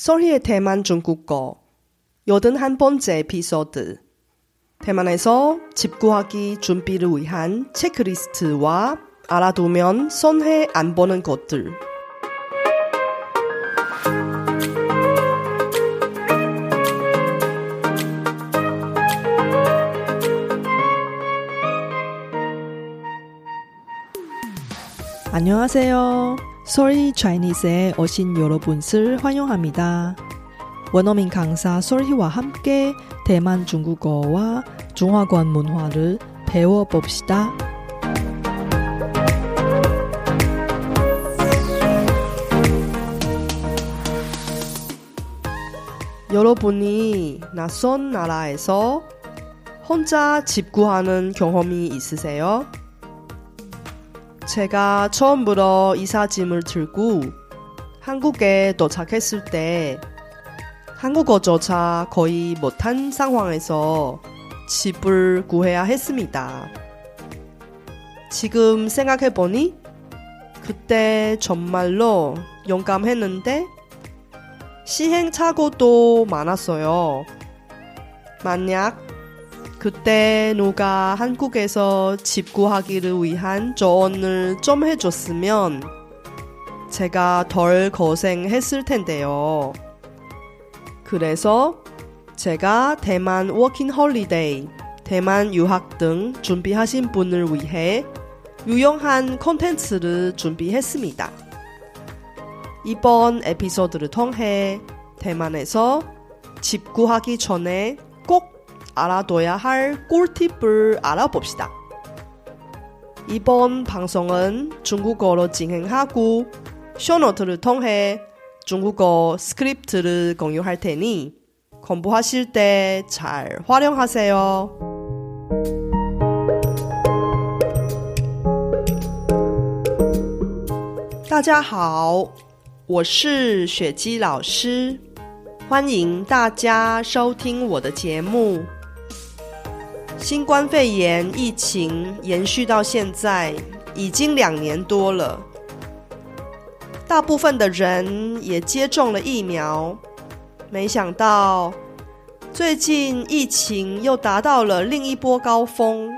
소리의 대만 중국어 여든 한 번째 에피소드 대만에서 집 구하기 준비를 위한 체크리스트와 알아두면 손해 안 보는 것들 안녕하세요. 소리 차이니스에 오신 여러분을 환영합니다. 원어민 강사 소리와 함께 대만 중국어와 중화권 문화를 배워봅시다. 여러분이 낯선 나라에서 혼자 집 구하는 경험이 있으세요? 제가 처음으로 이사짐을 들고 한국에 도착했을 때 한국어조차 거의 못한 상황에서 집을 구해야 했습니다. 지금 생각해보니 그때 정말로 용감했는데 시행착오도 많았어요. 만약 그때 누가 한국에서 집 구하기를 위한 조언을 좀 해줬으면 제가 덜 고생했을 텐데요. 그래서 제가 대만 워킹 홀리데이, 대만 유학 등 준비하신 분을 위해 유용한 콘텐츠를 준비했습니다. 이번 에피소드를 통해 대만에서 집 구하기 전에 꼭 알아둬야 할 꿀팁을 알아봅시다. 이번 방송은 중국어로 진행하고 쇼노트를 통해 중국어 스크립트를 공유할 테니 공부하실 때 잘 활용하세요. 大家好，我是雪姬老师，欢迎大家收听我的节目。 新冠肺炎疫情延续到现在已经两年多了，大部分的人也接种了疫苗，没想到最近疫情又达到了另一波高峰，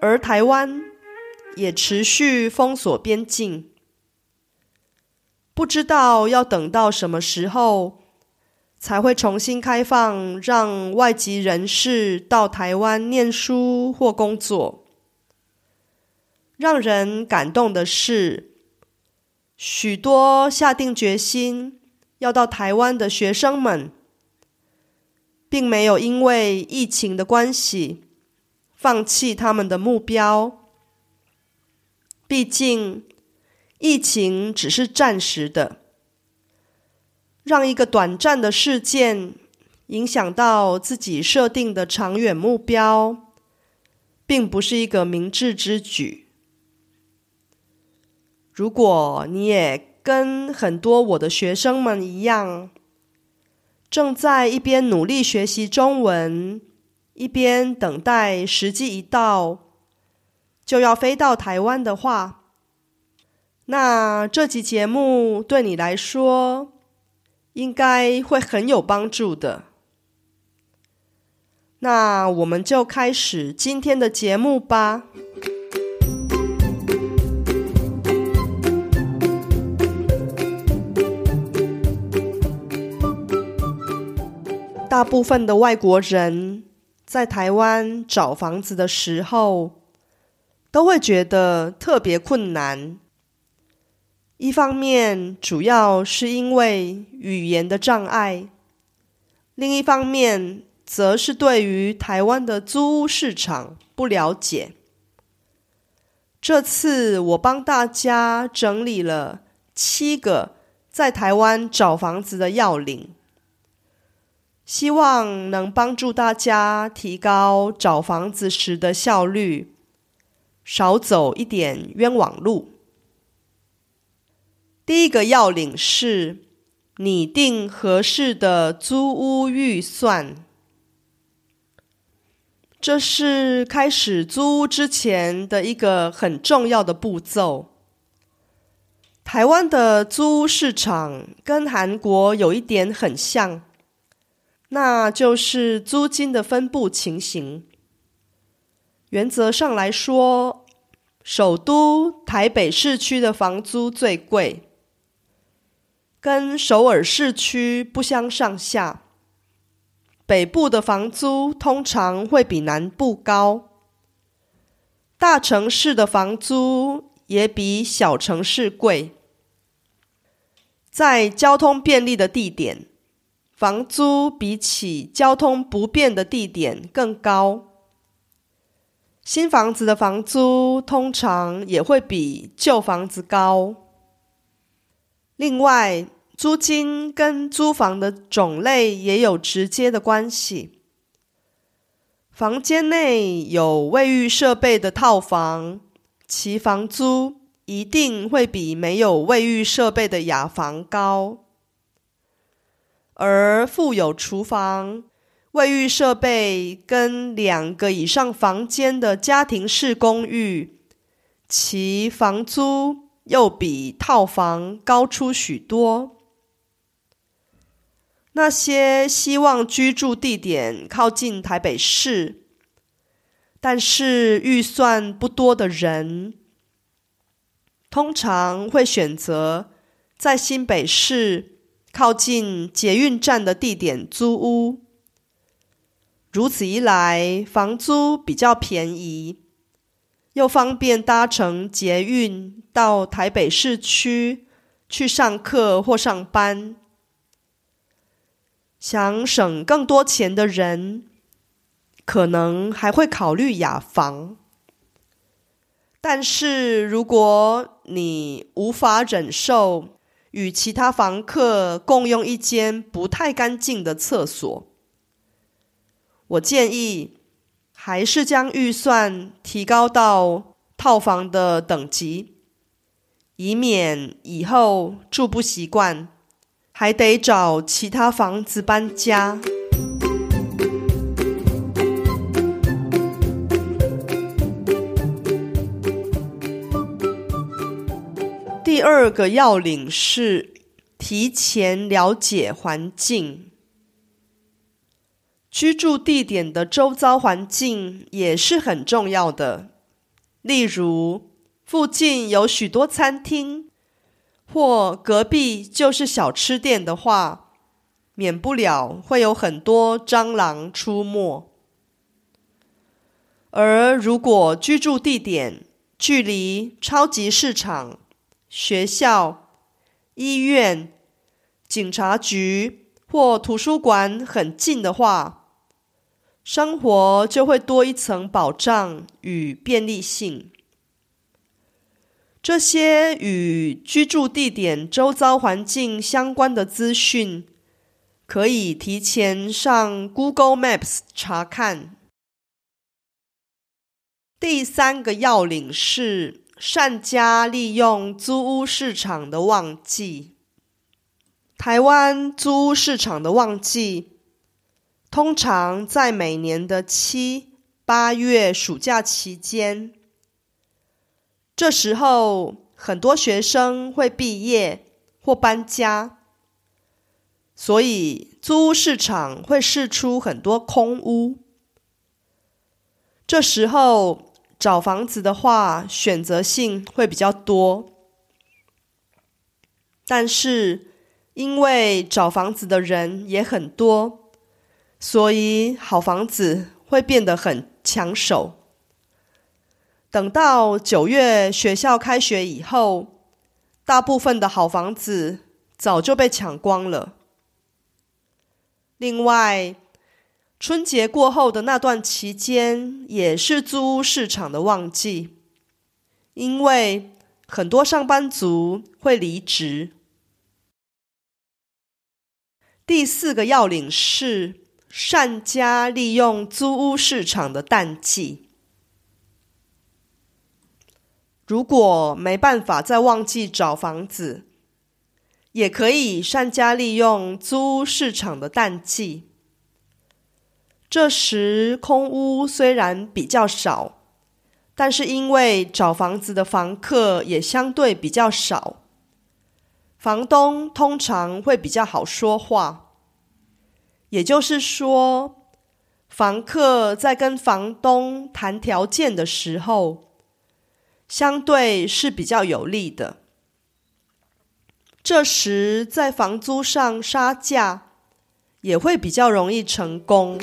而台湾也持续封锁边境。不知道要等到什么时候才会重新开放，让外籍人士到台湾念书或工作。让人感动的是，许多下定决心要到台湾的学生们，并没有因为疫情的关系放弃他们的目标。毕竟。疫情只是暂时的，让一个短暂的事件影响到自己设定的长远目标，并不是一个明智之举。如果你也跟很多我的学生们一样，正在一边努力学习中文，一边等待时机一到就要飞到台湾的话，那这集节目对你来说应该会很有帮助的。那我们就开始今天的节目吧。大部分的外国人在台湾找房子的时候，都会觉得特别困难。一方面，主要是因为语言的障碍；另一方面，则是对于台湾的租屋市场不了解。这次我帮大家整理了七个在台湾找房子的要领，希望能帮助大家提高找房子时的效率，少走一点冤枉路。第一个要领是拟定合适的租屋预算，这是开始租屋之前的一个很重要的步骤。台湾的租屋市场跟韩国有一点很像，那就是租金的分布情形。原则上来说，首都台北市区的房租最贵，跟首尔市区不相上下。北部的房租通常会比南部高，大城市的房租也比小城市贵。在交通便利的地点，房租比起交通不便的地点更高。新房子的房租通常也会比旧房子高。另外，租金跟租房的种类也有直接的关系。房间内有卫浴设备的套房，其房租一定会比没有卫浴设备的雅房高。而附有厨房。卫浴设备跟两个以上房间的家庭式公寓，其房租又比套房高出许多。那些希望居住地点靠近台北市，但是预算不多的人，通常会选择在新北市靠近捷运站的地点租屋。如此一来，房租比较便宜，又方便搭乘捷运到台北市区去上课或上班。想省更多钱的人，可能还会考虑雅房。但是，如果你无法忍受与其他房客共用一间不太干净的厕所，我建议还是将预算提高到套房的等级，以免以后住不习惯，还得找其他房子搬家。第二个要领是提前了解环境。居住地点的周遭环境也是很重要的。例如，附近有许多餐厅，或隔壁就是小吃店的话，免不了会有很多蟑螂出没。而如果居住地点距离超级市场、学校、医院、警察局或图书馆很近的话，生活就会多一层保障与便利性。这些与居住地点周遭环境相关的资讯，可以提前上 Google Maps 查看。第三个要领是善加利用租屋市场的旺季。台湾租屋市场的旺季。通常在每年的七八月暑假期间，这时候很多学生会毕业或搬家，所以租屋市场会释出很多空屋。这时候找房子的话，选择性会比较多，但是因为找房子的人也很多。所以，好房子会变得很抢手。等到九月学校开学以后，大部分的好房子早就被抢光了。另外，春节过后的那段期间也是租屋市场的旺季，因为很多上班族会离职。第四个要领是。善加利用租屋市场的淡季。如果没办法在旺季找房子，也可以善加利用租屋市场的淡季。这时空屋虽然比较少，但是因为找房子的房客也相对比较少，房东通常会比较好说话，也就是说，房客在跟房东谈条件的时候，相对是比较有利的。这时在房租上杀价，也会比较容易成功。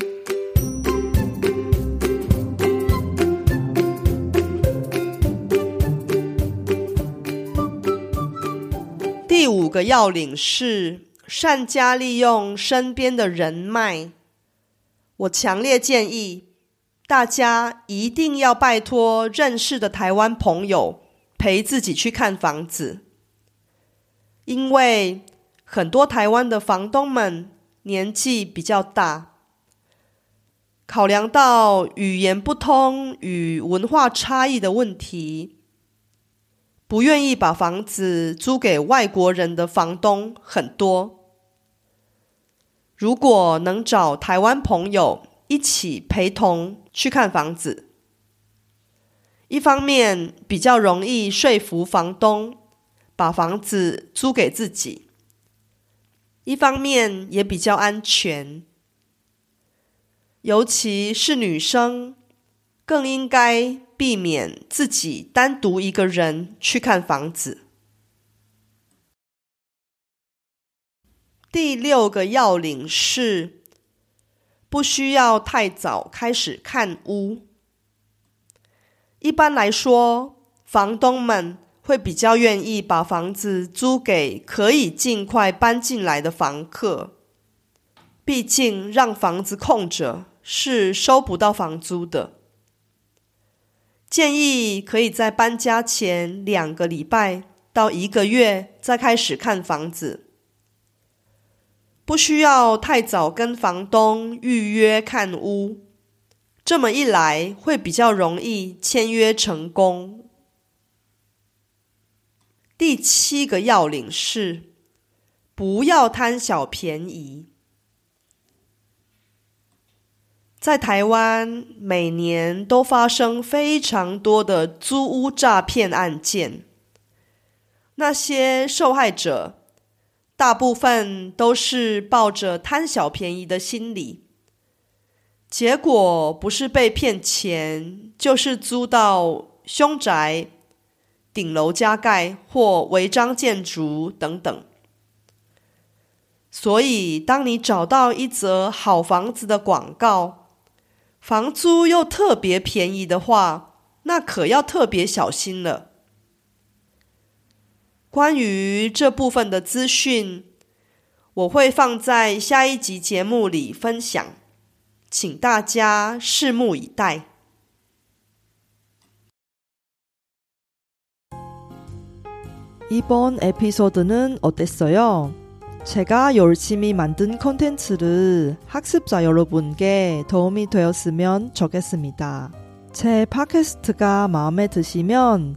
第五个要领是善加利用身边的人脉。我强烈建议大家一定要拜托认识的台湾朋友陪自己去看房子，因为很多台湾的房东们年纪比较大，考量到语言不通与文化差异的问题。不愿意把房子租给外国人的房东很多。如果能找台湾朋友一起陪同去看房子，一方面比较容易说服房东把房子租给自己，一方面也比较安全。尤其是女生，更应该。避免自己单独一个人去看房子。第六个要领是，不需要太早开始看屋。一般来说，房东们会比较愿意把房子租给可以尽快搬进来的房客。毕竟，让房子空着是收不到房租的。建议可以在搬家前两个礼拜到一个月再开始看房子，不需要太早跟房东预约看屋，这么一来会比较容易签约成功。第七个要领是，不要贪小便宜。在台湾，每年都发生非常多的租屋诈骗案件。那些受害者大部分都是抱着贪小便宜的心理，结果不是被骗钱，就是租到凶宅、顶楼加盖或违章建筑等等。所以，当你找到一则好房子的广告，房租又特别便宜的话，那可要特别小心了。关于这部分的资讯，我会放在下一集节目里分享，请大家拭目以待。이번에피소드는어땠어요 제가 열심히 만든 콘텐츠를 학습자 여러분께 도움이 되었으면 좋겠습니다. 제 팟캐스트가 마음에 드시면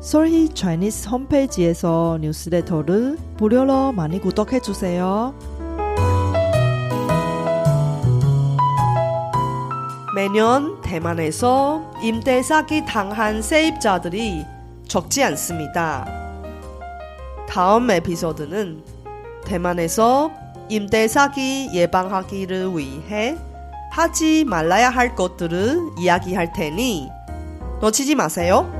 솔희 차이니스 홈페이지에서 뉴스레터를 무료로 많이 구독해 주세요. 매년 대만에서 임대 사기 당한 세입자들이 적지 않습니다. 다음 에피소드는 대만에서 임대 사기 예방하기를 위해 하지 말아야 할 것들을 이야기할 테니 놓치지 마세요.